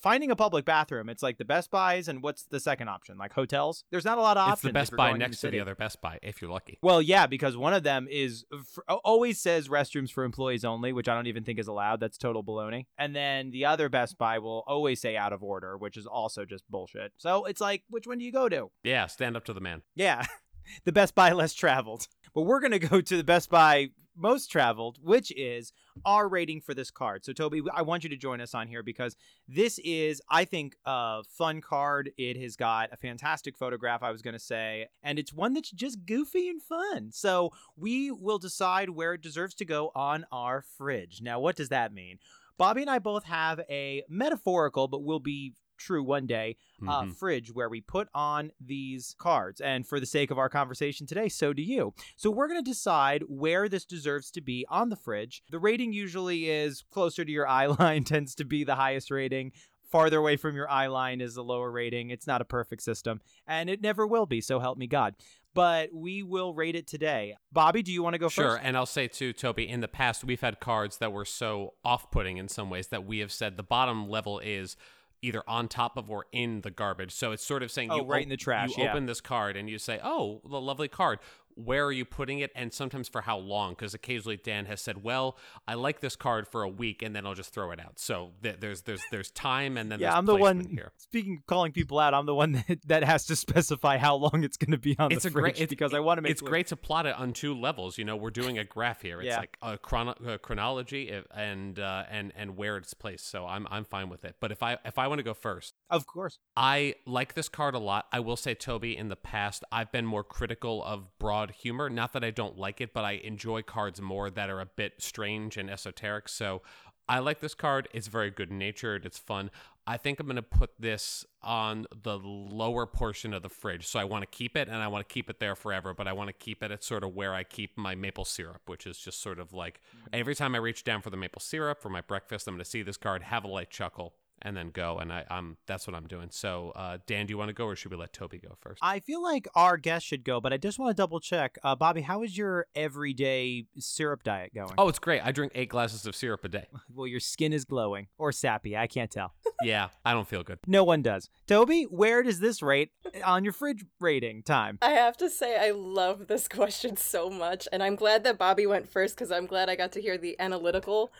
A: Finding a public bathroom. It's like the Best Buys and what's the second option? Like hotels. There's not a lot of
B: It's
A: options.
B: the Best Buy next to
A: city.
B: the other Best Buy, if you're lucky.
A: Well, yeah, because one of them is f- always says restrooms for employees only, which I don't even think is allowed. That's total baloney. And then the other Best Buy will always say out of order, which is also just bullshit. So it's like, which one do you go to?
B: Yeah, stand up to the man.
A: Yeah, the Best Buy less traveled. But we're going to go to the Best Buy most traveled, which is our rating for this card. So, Tobi, I want you to join us on here because this is, I think, a fun card. It has got a fantastic photograph, I was going to say, and it's one that's just goofy and fun. So, we will decide where it deserves to go on our fridge. Now, what does that mean? Bobby and I both have a metaphorical, but will be true one day uh,
B: Mhm.
A: fridge where we put on these cards. And for the sake of our conversation today, so do you. So we're going to decide where this deserves to be on the fridge. The rating usually is closer to your eye line, tends to be the highest rating. Farther away from your eye line is the lower rating. It's not a perfect system, and it never will be, so help me God. But we will rate it today. Bobby, do you want to go
B: Sure,
A: first?
B: and I'll say too, Tobi. In the past, we've had cards that were so off-putting in some ways that we have said the bottom level is either on top of or in the garbage. So it's sort of saying
A: Oh,
B: you
A: right
B: op-
A: in the trash,
B: You
A: yeah.
B: open this card and you say, "Oh, the lovely card." Where are you putting it, and sometimes for how long? Because occasionally Dan has said, "Well, I like this card for a week, and then I'll just throw it out." So th- there's there's there's time, and then
A: yeah,
B: there's
A: I'm the one.
B: here.
A: Speaking of calling people out, I'm the one that, that has to specify how long it's going to be on
B: It's
A: the
B: a
A: fridge
B: great it's,
A: because I want to make
B: it's great to plot it on two levels. You know, we're doing a graph here. It's
A: Yeah.
B: like a, chrono- a chronology and uh, and and where it's placed. So I'm I'm fine with it. But if I if I want to go first,
A: Of course.
B: I like this card a lot. I will say, Tobi, in the past, I've been more critical of broad humor. Not that I don't like it, but I enjoy cards more that are a bit strange and esoteric. So I like this card. It's very good natured. It's fun. I think I'm going to put this on the lower portion of the fridge. So I want to keep it and I want to keep it there forever, but I want to keep it at sort of where I keep my maple syrup, which is just sort of like mm-hmm. every time I reach down for the maple syrup for my breakfast, I'm going to see this card, have a light chuckle, and then go. And I, I'm that's what I'm doing. So, uh, Dan, do you want to go or should we let Tobi go first?
A: I feel like our guest should go, but I just want to double check. Uh, Bobby, how is your everyday syrup diet going?
B: oh, it's great. I drink eight glasses of syrup a day.
A: Well, your skin is glowing or sappy. I can't tell.
B: yeah, I don't feel good.
A: No one does. Tobi, where does this rate on your fridge rating time?
C: I have to say, I love this question so much, and I'm glad that Bobby went first because I'm glad I got to hear the analytical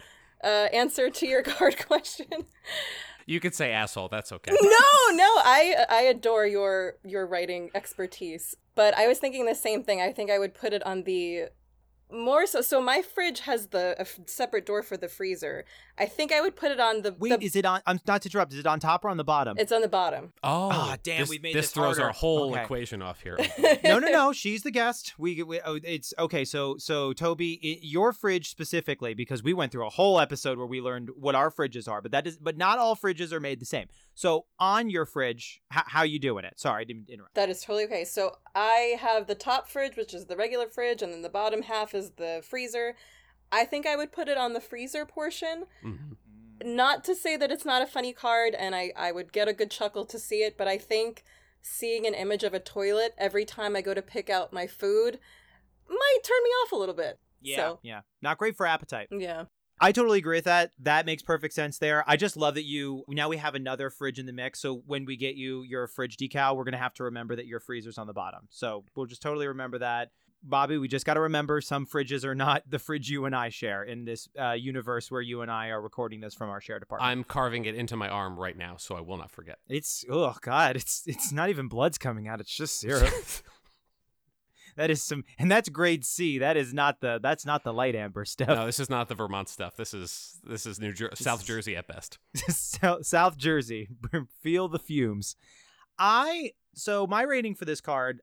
C: uh, answer to your card question.
B: You could say asshole. That's okay.
C: no, no, I I adore your your writing expertise, but I was thinking the same thing. I think I would put it on the more so. So my fridge has the a f- separate door for the freezer. I think I would put it on the.
A: Wait,
C: the-
A: is it on? I'm not to interrupt. Is it on top or on the bottom?
C: it's on the bottom.
B: Oh,
A: Ah, damn,
B: this,
A: we made
B: this
A: this
B: throws our whole
A: Okay.
B: equation off here.
A: no, no, no. She's the guest. We, we oh, it's okay. So, so Tobi, i your fridge specifically, because we went through a whole episode where we learned what our fridges are, but that is, but not all fridges are made the same. So, on your fridge, h- how you doing it? Sorry, I didn't interrupt.
C: That is totally okay. So I have the top fridge, which is the regular fridge, and then the bottom half is the freezer. I think I would put it on the freezer portion.
B: Mhm.
C: Not to say that it's not a funny card, and I, I would get a good chuckle to see it, but I think seeing an image of a toilet every time I go to pick out my food might turn me off a little bit.
A: Yeah,
C: So,
A: yeah, not great for appetite.
C: yeah.
A: I totally agree with that. That makes perfect sense there. I just love that you now we have another fridge in the mix. So when we get you your fridge decal, we're gonna have to remember that your freezer's on the bottom. So we'll just totally remember that. Bobby, we just got to remember some fridges are not the fridge you and I share in this uh, universe where you and I are recording this from our shared apartment.
B: I'm carving it into my arm right now, so I will not forget.
A: It's oh god, it's it's not even blood's coming out. It's just syrup. that is some, and that's grade C. That is not the that's not the light amber stuff.
B: no, this is not the Vermont stuff. This is this is New Jer- South Jersey at best.
A: South, South Jersey. Feel the fumes. I so my rating for this card.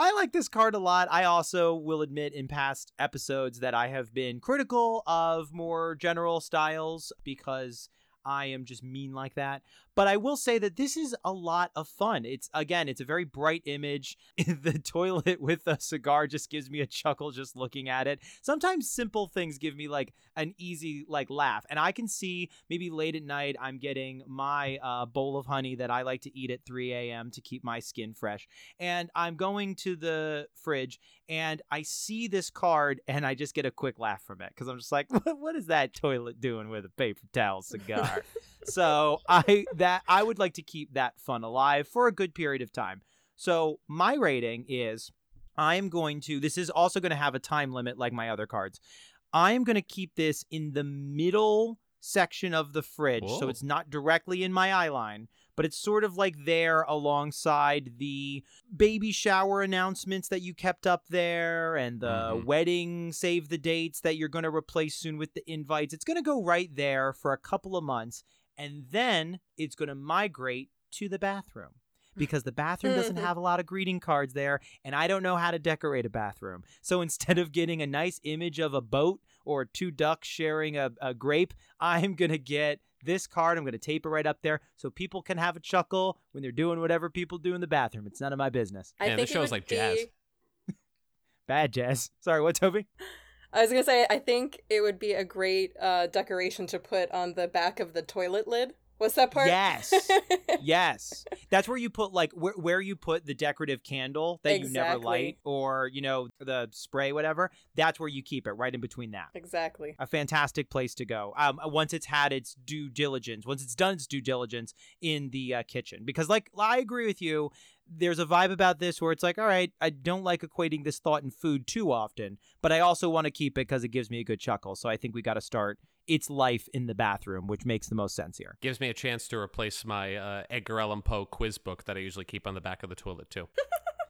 A: I like this card a lot. I also will admit in past episodes that I have been critical of more general styles because I am just mean like that. But I will say that this is a lot of fun. It's again, it's a very bright image. the toilet with a cigar just gives me a chuckle just looking at it. Sometimes simple things give me like an easy like laugh, and I can see maybe late at night I'm getting my uh, bowl of honey that I like to eat at 3 a.m. to keep my skin fresh, and I'm going to the fridge and I see this card and I just get a quick laugh from it because I'm just like, what, what is that toilet doing with a paper towel cigar? so I that I would like to keep that fun alive for a good period of time. So my rating is I am going to this is also going to have a time limit like my other cards. I am going to keep this in the middle section of the fridge so it's not directly in my eye line but it's sort of like there alongside the baby shower announcements that you kept up there and the
B: Mhm.
A: wedding save the dates that you're going to replace soon with the invites. It's going to go right there for a couple of months and then it's going to migrate to the bathroom because the bathroom doesn't have a lot of greeting cards there and I don't know how to decorate a bathroom. So instead of getting a nice image of a boat or two ducks sharing a, a grape, I'm going to get this card. I'm going to tape it right up there so people can have a chuckle when they're doing whatever people do in the bathroom. It's none of my business.
C: I
B: Man,
C: think
B: this
C: it
B: show's
C: would
B: like jazz.
A: Bad jazz. Sorry, what, Tobi?
C: I was gonna say I think it would be a great uh, decoration to put on the back of the toilet lid. What's that part?
A: Yes. yes. That's where you put like where, where you put the decorative candle that you never light or, you know, the spray whatever. That's where you keep it right in between that.
C: exactly.
A: A fantastic place to go. Um once it's had its due diligence, once it's done its due diligence in the uh, kitchen because like I agree with you there's a vibe about this where it's like, all right, I don't like equating this thought in food too often, but I also want to keep it because it gives me a good chuckle. So I think we got to start its life in the bathroom, which makes the most sense here.
B: Gives me a chance to replace my uh, Edgar Allan Poe quiz book that I usually keep on the back of the toilet too.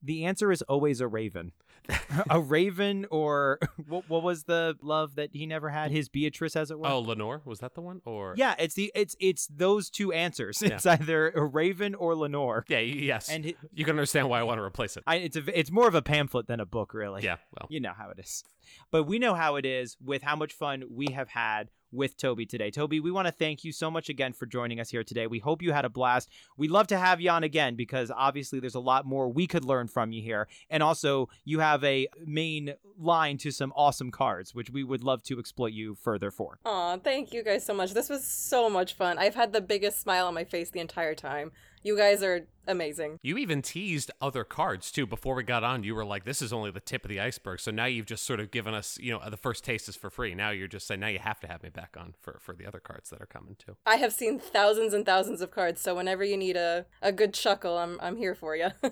A: The answer is always a raven. a raven, or what, what was the love that he never had? His Beatrice, as it were.
B: Oh, Lenore was that the one? Or
A: yeah. It's the it's it's those two answers.
B: Yeah.
A: It's either a raven or Lenore.
B: yeah, yes.
A: And hi-
B: you can understand why I want to replace it.
A: I, it's a it's more of a pamphlet than a book, really.
B: yeah, well,
A: You know how it is. But we know how it is with how much fun we have had with Tobi today. Tobi, we want to thank you so much again for joining us here today. We hope you had a blast. We'd love to have you on again because obviously there's a lot more we could learn from you here. And also, you have a main line to some awesome cards, which we would love to exploit you further for.
C: Aw, thank you guys so much. This was so much fun. I've had the biggest smile on my face the entire time. You guys are amazing.
B: You even teased other cards too before we got on. You were like, "This is only the tip of the iceberg." So now you've just sort of given us, you know, the first taste is for free. Now you're just saying, now you have to have me back on for for the other cards that are coming too.
C: I have seen thousands and thousands of cards, so whenever you need a, a good chuckle, I'm I'm here for you.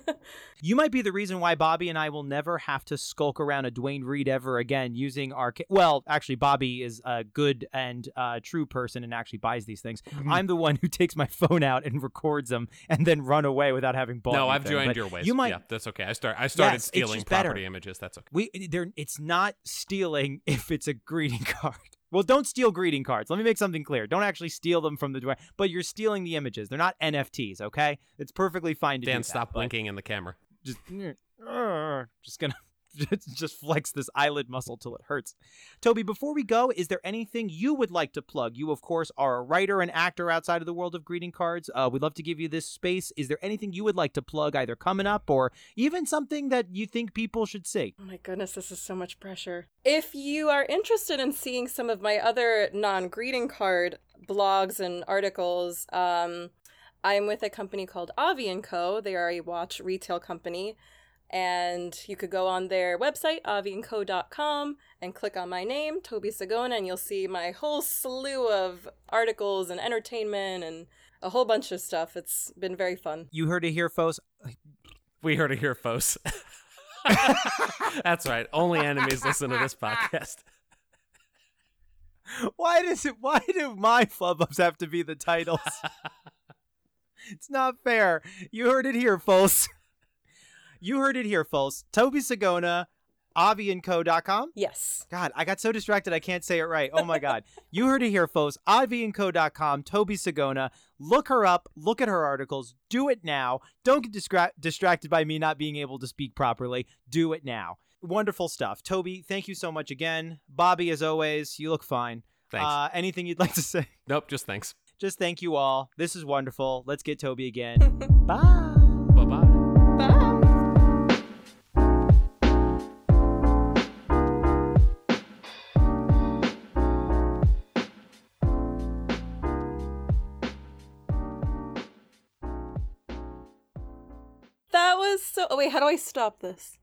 A: You might be the reason why Bobby and I will never have to skulk around a Duane Reade ever again using our. Ca- well, actually, Bobby is a good and uh, true person and actually buys these things. I'm the one who takes my phone out and records them and then run away without having bought.
B: no, I've joined
A: But
B: your ways.
A: You might.
B: yeah, that's okay. I start. I started
A: Yes,
B: stealing
A: just better.
B: property images. That's okay.
A: We they're it's not stealing if it's a greeting card. Well, don't steal greeting cards. Let me make something clear. Don't actually steal them from the Duane, but you're stealing the images. They're not NFTs, okay? It's perfectly fine to do
B: Dan,
A: that,
B: stop blinking in the camera.
A: just just gonna just flex this eyelid muscle till it hurts. Tobi, before we go, is there anything you would like to plug? You, of course, are a writer and actor outside of the world of greeting cards. Uh, we'd love to give you this space. Is there anything you would like to plug, either coming up or even something that you think people should see?
C: Oh my goodness, this is so much pressure. If you are interested in seeing some of my other non greeting card blogs and articles, um, I'm with a company called Avi & Co. They are a watch retail company. And you could go on their website, aviandco.com, and click on my name, Tobi Sigona, and you'll see my whole slew of articles and entertainment and a whole bunch of stuff. It's been very fun.
A: You heard it here, folks.
B: We heard it here, folks. That's right. Only enemies listen to this podcast.
A: Why does it? Why do my flub ups have to be the titles? it's not fair. You heard it here, folks. You heard it here, folks. Tobi Sigona, aviandco.com.
C: Yes.
A: God, I got so distracted I can't say it right. Oh my God. you heard it here, folks. aviandco.com, Tobi Sigona. Look her up. Look at her articles. Do it now. Don't get distra- distracted by me not being able to speak properly. Do it now. Wonderful stuff. Tobi, thank you so much again. Bobby, as always, you look fine.
B: Thanks.
A: Uh, anything you'd like to say?
B: nope, just thanks.
A: Just thank you all. This is wonderful. Let's get Tobi again. Bye.
B: Bye bye.
C: Oh, wait, how do I stop this?